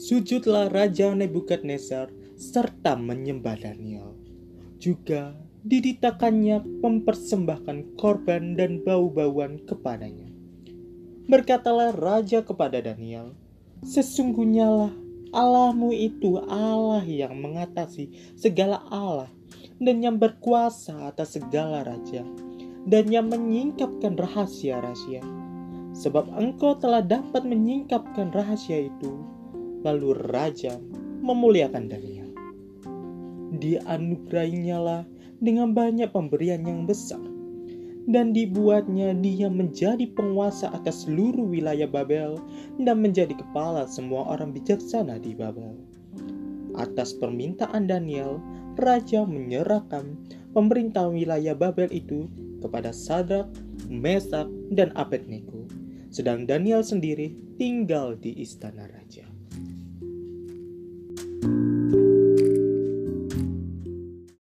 Sujudlah Raja Nebukadnezar serta menyembah Daniel. Juga diditakannya mempersembahkan korban dan bau-bauan kepadanya. Berkatalah Raja kepada Daniel, Sesungguhnya lah Allahmu itu Allah yang mengatasi segala Allah dan yang berkuasa atas segala raja dan yang menyingkapkan rahasia-rahasia. Sebab engkau telah dapat menyingkapkan rahasia itu. Lalu raja memuliakan Daniel. Dianugerahinya lah dengan banyak pemberian yang besar dan dibuatnya dia menjadi penguasa atas seluruh wilayah Babel dan menjadi kepala semua orang bijaksana di Babel. Atas permintaan Daniel, raja menyerahkan pemerintahan wilayah Babel itu kepada Sadrak, Mesak, dan Abednego sedang Daniel sendiri tinggal di istana raja.